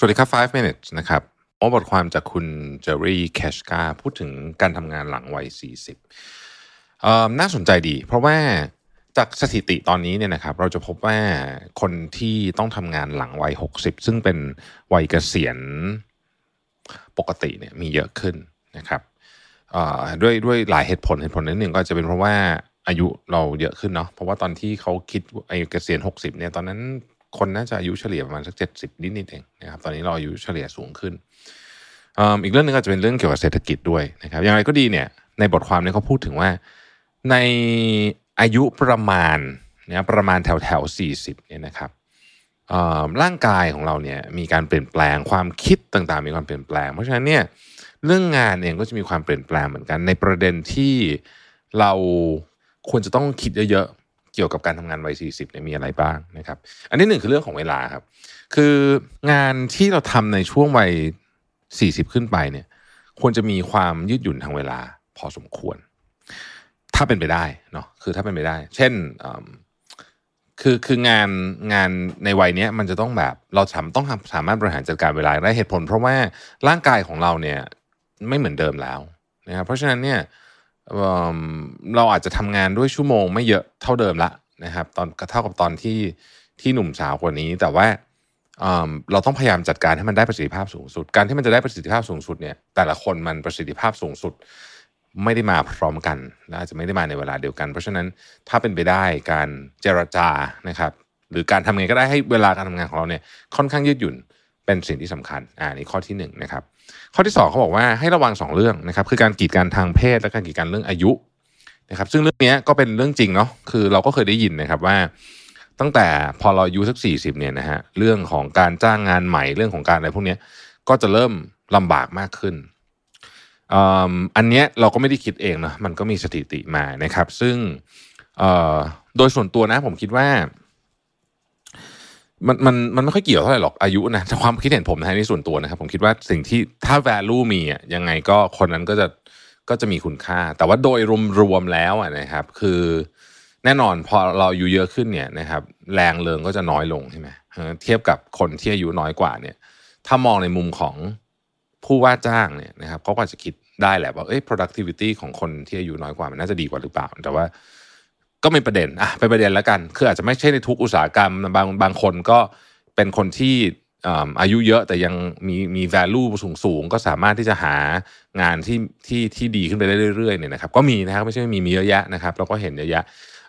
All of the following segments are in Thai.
สวัสดีครับ 5 minutes นะครับโอบทความจากคุณเจอรี่แคชกาพูดถึงการทำงานหลังวัย 40เอ่อน่าสนใจดี เพราะว่าจากสถิติตอนนี้เนี่ยนะครับ เราจะพบว่าคนที่ต้องทำงานหลังวัย 60 ซึ่งเป็นวัยเกษียณปกติเนี่ยมีเยอะขึ้นนะครับเอ่อด้วยด้วยหลายเหตุผลเหตุผลนิดหนึ่งก็จะเป็นเพราะว่าอายุเราเยอะขึ้นเนาะเพราะว่าตอนที่เขาคิดอายุเกษียณ 60เนี่ยตอนนั้น คนน่าจะอายุเฉลี่ยประมาณสัก70นิดๆเองนะครับตอนนี้เราอายุเฉลี่ยสูงขึ้นอีกเรื่องหนึงก็จะเป็นเรื่องเกี่ยวกับเศรษฐกิจด้วยนะครับอย่างไรก็ดีเนี่ยในบทความนี้เขาพูดถึงว่าในอายุประมาณนี่ยประมาณแถวแถวสี่สิบเนี่ยนะครับร่างกายของเราเนี่ยมีการเปลี่ยนแปลงความคิดต่างๆ มีความเปลี่ยนแปลง เพราะฉะนั้นเนี่ยเรื่องงานเองก็จะมีความเปลี่ยนแปลงเหมือนกัน ในประเด็นที่เราควรจะต้องคิดเยอะ เกี่ยวกับการทำงานวัย40เนี่ยมีอะไรบ้างนะครับ อันที่หนึ่งคือเรื่องของเวลาครับ คืองานที่เราทำในช่วงวัย40ขึ้นไปเนี่ย ควรจะมีความยืดหยุ่นทางเวลาพอสมควร ถ้าเป็นไปได้เนาะคือถ้าเป็นไปได้ เช่นคือคืองานงานในวัยเนี้ยมันจะต้องแบบเราสามต้องสามารถบริหารจัดการเวลาได้เหตุผล เพราะว่าร่างกายของเราเนี่ยไม่เหมือนเดิมแล้วนะครับเพราะฉะนั้นเนี่ย เราอาจจะทำงานด้วยชั่วโมงไม่เยอะเท่าเดิมละนะครับ ตอนเท่ากับตอนที่ที่หนุ่มสาวกว่านี้ แต่ว่าเราต้องพยายามจัดการให้มันได้ประสิทธิภาพสูงสุด การที่มันจะได้ประสิทธิภาพสูงสุดเนี่ย แต่ละคนมันประสิทธิภาพสูงสุด ไม่ได้มาพร้อมกันและอาจจะไม่ได้มาในเวลาเดียวกัน เพราะฉะนั้นถ้าเป็นไปได้การเจรจานะครับ หรือการทำไงก็ได้ให้เวลาการทำงานของเราเนี่ยค่อนข้างยืดหยุ่นเป็นสิ่งที่สำคัญ อ่านี่ข้อที่หนึ่งนะครับ ข้อที่สองเขาบอกว่าให้ระวังสองเรื่องนะครับ คือการกีดกันทางเพศและการกีดกันเรื่องอายุนะครับซึ่งเรื่องนี้ก็เป็นเรื่องจริงเนาะคือเราก็เคยได้ยินนะครับว่า ตั้งแต่พอเราอายุสักสี่สิบเนี่ยนะฮะเรื่องของการจ้างงานใหม่เรื่องของการอะไรพวกนี้ก็จะเริ่มลำบากมากขึ้นอันเนี้ยเราก็ไม่ได้คิดเองเนาะมันก็มีสถิติมานะครับ ซึ่งโดยส่วนตัวนะผมคิดว่า มันมันมันไม่ค่อยเกี่ยวเท่าไหร่หรอกอายุนะแต่ความคิดเห็นผมนะนี่ส่วนตัวนะครับ ผมคิดว่าสิ่งที่ถ้า value มีอะยังไงก็คนนั้นก็จะก็จะมีคุณค่า แต่ว่าโดยรวมๆแล้วอะนะครับ คือแน่นอนพอเราอายุเยอะขึ้นเนี่ยนะครับ แรงเริงก็จะน้อยลงใช่ไหมเทียบกับคนที่อายุน้อยกว่าเนี่ย ถ้ามองในมุมของผู้ว่าจ้างเนี่ยนะครับเขาก็อาจจะคิดได้แหละว่าเอ้ย productivity ของคนที่อายุน้อยกว่ามันน่าจะดีกว่าหรือเปล่า แต่ว่า ก็มีประเด็นอะเป็นประเด็นแล้วกัน คืออาจจะไม่ใช่ในทุกอุตสาหกรรมบางบางคนก็เป็นคนที่อ่าอายุเยอะแต่ยังมีมี value สูงสูงก็สามารถที่จะหางานที่ที่ที่ดีขึ้นไปได้เรื่อยๆเนี่ยนะครับก็มีนะครับไม่ใช่ไม่มีมีเยอะแยะนะครับเราก็เห็นเยอะแยะ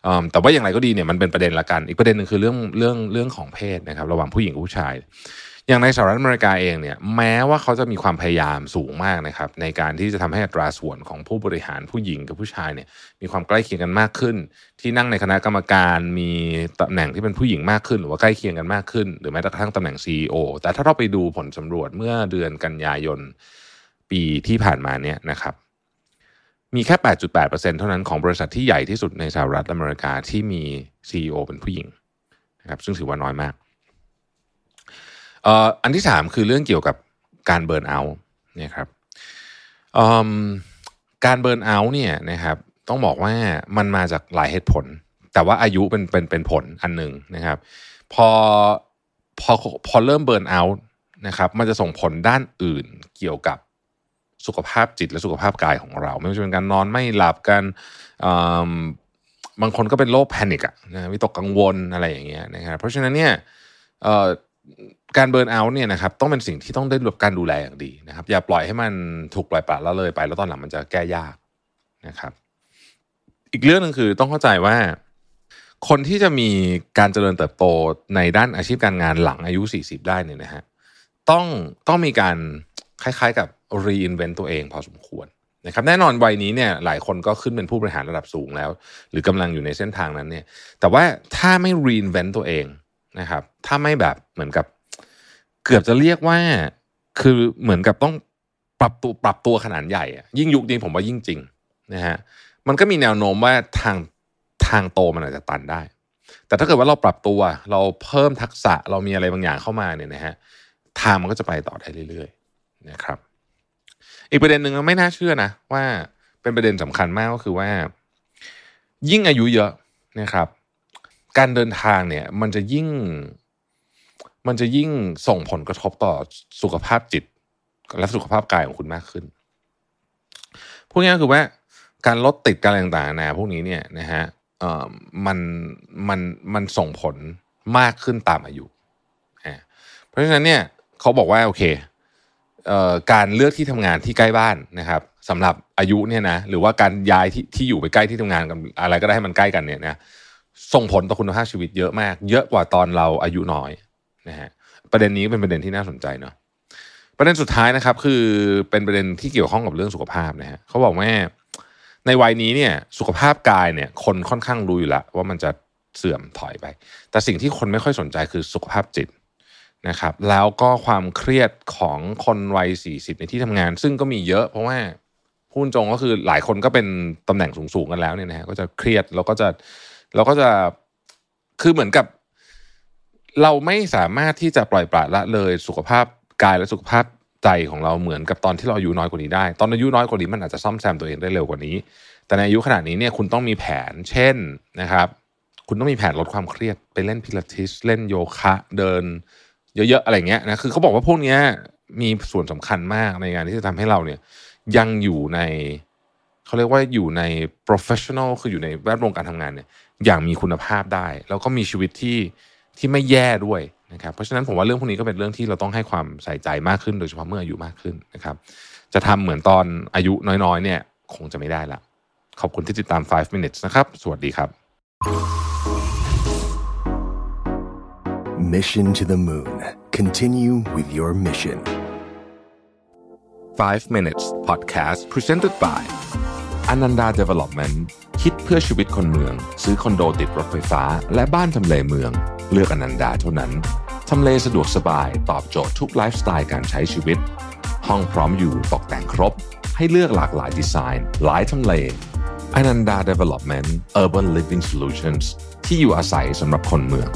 อืมแต่ว่าอย่างไรก็ดีเนี่ยมันเป็นประเด็นละกัน อีกประเด็นหนึ่งคือเรื่องเรื่องเรื่องของเพศนะครับ ระหว่างผู้หญิงกับผู้ชาย อย่างในสหรัฐอเมริกาเองเนี่ยแม้ว่าเขาจะมีความพยายามสูงมากนะครับในการที่จะทำให้อัตราส่วนของผู้บริหารผู้หญิงกับผู้ชายเนี่ยมีความใกล้เคียงกันมากขึ้น ที่นั่งในคณะกรรมการมีตำแหน่งที่เป็นผู้หญิงมากขึ้น หรือว่าใกล้เคียงกันมากขึ้น หรือแม้กระทั่งตำแหน่ง CEO แต่ถ้าเราไปดูผลสำรวจเมื่อเดือนกันยายนปีที่ผ่านมาเนี่ยนะครับมีแค่ 8.8%เท่านั้นของบริษัทที่ใหญ่ที่สุดในสหรัฐอเมริกาที่มี CEO เป็นผู้หญิงนะครับซึ่งถือว่าน้อยมาก อันที่สามคือเรื่องเกี่ยวกับการเบิร์นเอาท์เนี่ยครับการเบิร์นเอาท์เนี่ยนะครับต้องบอกว่ามันมาจากหลายเหตุผล แต่ว่าอายุเป็นเป็นเป็นผลอันหนึ่งนะครับ พอพอพอเริ่มเบิร์นเอาท์นะครับมันจะส่งผลด้านอื่นเกี่ยวกับสุขภาพจิตและสุขภาพกายของเรา ไม่ว่าจะเป็นการนอนไม่หลับกันบางคนก็เป็นโรคแพนิคอะนะวิตกกังวลอะไรอย่างเงี้ยนะครับเพราะฉะนั้นเนี่ย การเบิร์นเอาท์เนี่ยนะครับต้องเป็นสิ่งที่ต้องได้รับการดูแลอย่างดีนะครับ อย่าปล่อยให้มันถูกปล่อยปละละเลยไป แล้วตอนหลังมันจะแก้ยากนะครับ อีกเรื่องหนึ่งคือต้องเข้าใจว่า คนที่จะมีการเจริญเติบโตในด้านอาชีพการงานหลังอายุ 40 ได้เนี่ยนะฮะต้องต้องมีการคล้ายๆ กับ reinvent ตัวเองพอสมควรนะครับแน่นอนวัยนี้เนี่ยหลายคนก็ขึ้นเป็นผู้บริหารระดับสูงแล้ว หรือกำลังอยู่ในเส้นทางนั้นเนี่ยแต่ว่าถ้าไม่ reinvent ตัวเอง นะครับ ถ้าไม่แบบเหมือนกับ เกือบจะเรียกว่า คือเหมือนกับต้องปรับตัวปรับตัวขนาดใหญ่ยิ่งยุคนี้ผมว่ายิ่งจริงนะฮะมันก็มีแนวโน้มว่าทางทางโตมันอาจจะตันได้ แต่ถ้าเกิดว่าเราปรับตัวเราเพิ่มทักษะเรามีอะไรบางอย่างเข้ามาเนี่ยนะฮะทางมันก็จะไปต่อได้เรื่อยๆนะครับ อีกประเด็นหนึ่งไม่น่าเชื่อนะว่าเป็นประเด็นสำคัญมากก็คือว่า ยิ่งอายุเยอะนะครับ การเดินทางเนี่ย มันจะยิ่ง มันจะยิ่งส่งผลกระทบต่อสุขภาพจิต และสุขภาพกายของคุณมากขึ้นพูดง่ายๆคือว่าการลดติดการอะไรต่างๆนะพวกนี้เนี่ยนะฮะเอ่อมันมันมันส่งผลมากขึ้นตามอายุเพราะฉะนั้นเนี่ยเขาบอกว่าโอเคเอ่อการเลือกที่ทำงานที่ใกล้บ้านนะครับสำหรับอายุเนี่ยนะหรือว่าการย้ายที่ที่อยู่ไปใกล้ที่ทำงานกันอะไรก็ได้ให้มันใกล้กันเนี่ยนะ ส่งผลต่อคุณภาพชีวิตเยอะมาก เยอะกว่าตอนเราอายุน้อยนะฮะประเด็นนี้เป็นประเด็นที่น่าสนใจเนาะประเด็นสุดท้ายนะครับ คือเป็นประเด็นที่เกี่ยวข้องกับเรื่องสุขภาพนะฮะเขาบอกว่าในวัยนี้เนี่ยสุขภาพกายเนี่ยคนค่อนข้างรู้อยู่แล้วว่ามันจะเสื่อมถอยไป แต่สิ่งที่คนไม่ค่อยสนใจคือสุขภาพจิตนะครับ แล้วก็ความเครียดของคนวัย 40 ในที่ทำงาน ซึ่งก็มีเยอะ เพราะว่าพูดตรงก็คือหลายคนก็เป็นตำแหน่งสูงๆกันแล้วเนี่ยนะฮะก็จะเครียดแล้วก็จะ เราก็จะคือเหมือนกับ เราไม่สามารถที่จะปล่อยปละละเลยสุขภาพกายและสุขภาพใจของเราเหมือนกับตอนที่เราอายุน้อยกว่านี้ได้ ตอนอายุน้อยกว่านี้มันอาจจะซ่อมแซมตัวเองได้เร็วกว่านี้ แต่ในอายุขนาดนี้เนี่ยคุณต้องมีแผน เช่นนะครับ คุณต้องมีแผนลดความเครียดไปเล่นพิลาทิสเล่นโยคะเดิน เยอะๆอะไรเงี้ยนะคือเขาบอกว่าพวกนี้มีส่วนสำคัญมากในงานที่จะทำให้เราเนี่ยยังอยู่ใน เขาเรียกว่าอยู่ใน professional คืออยู่ในแวดวงการทำงานเนี่ยอย่างมีคุณภาพได้ แล้วก็มีชีวิตที่ที่ไม่แย่ด้วยนะครับเพราะฉะนั้นผมว่าเรื่องพวกนี้ก็เป็นเรื่องที่เราต้องให้ความใส่ใจมากขึ้นโดยเฉพาะเมื่ออายุมากขึ้นนะครับ จะทำเหมือนตอนอายุน้อยๆ เนี่ยคงจะไม่ได้ละขอบคุณที่ติดตาม 5 minutes นะครับ สวัสดีครับ Mission to the Moon. Continue with your mission. 5 minutes podcast presented by Ananda Development คิดเพื่อชีวิตคนเมือง ซื้อคอนโดติดรถไฟฟ้า และบ้านทำเลเมือง เลือกอนันดาเท่านั้น ทำเลสะดวกสบายตอบโจทย์ทุกไลฟ์สไตล์การใช้ชีวิต ห้องพร้อมอยู่ตกแต่งครบ ให้เลือกหลากหลายดีไซน์ หลายทำเลอนันดา Development Urban Living Solutions ที่อยู่อาศัยสำหรับคนเมือง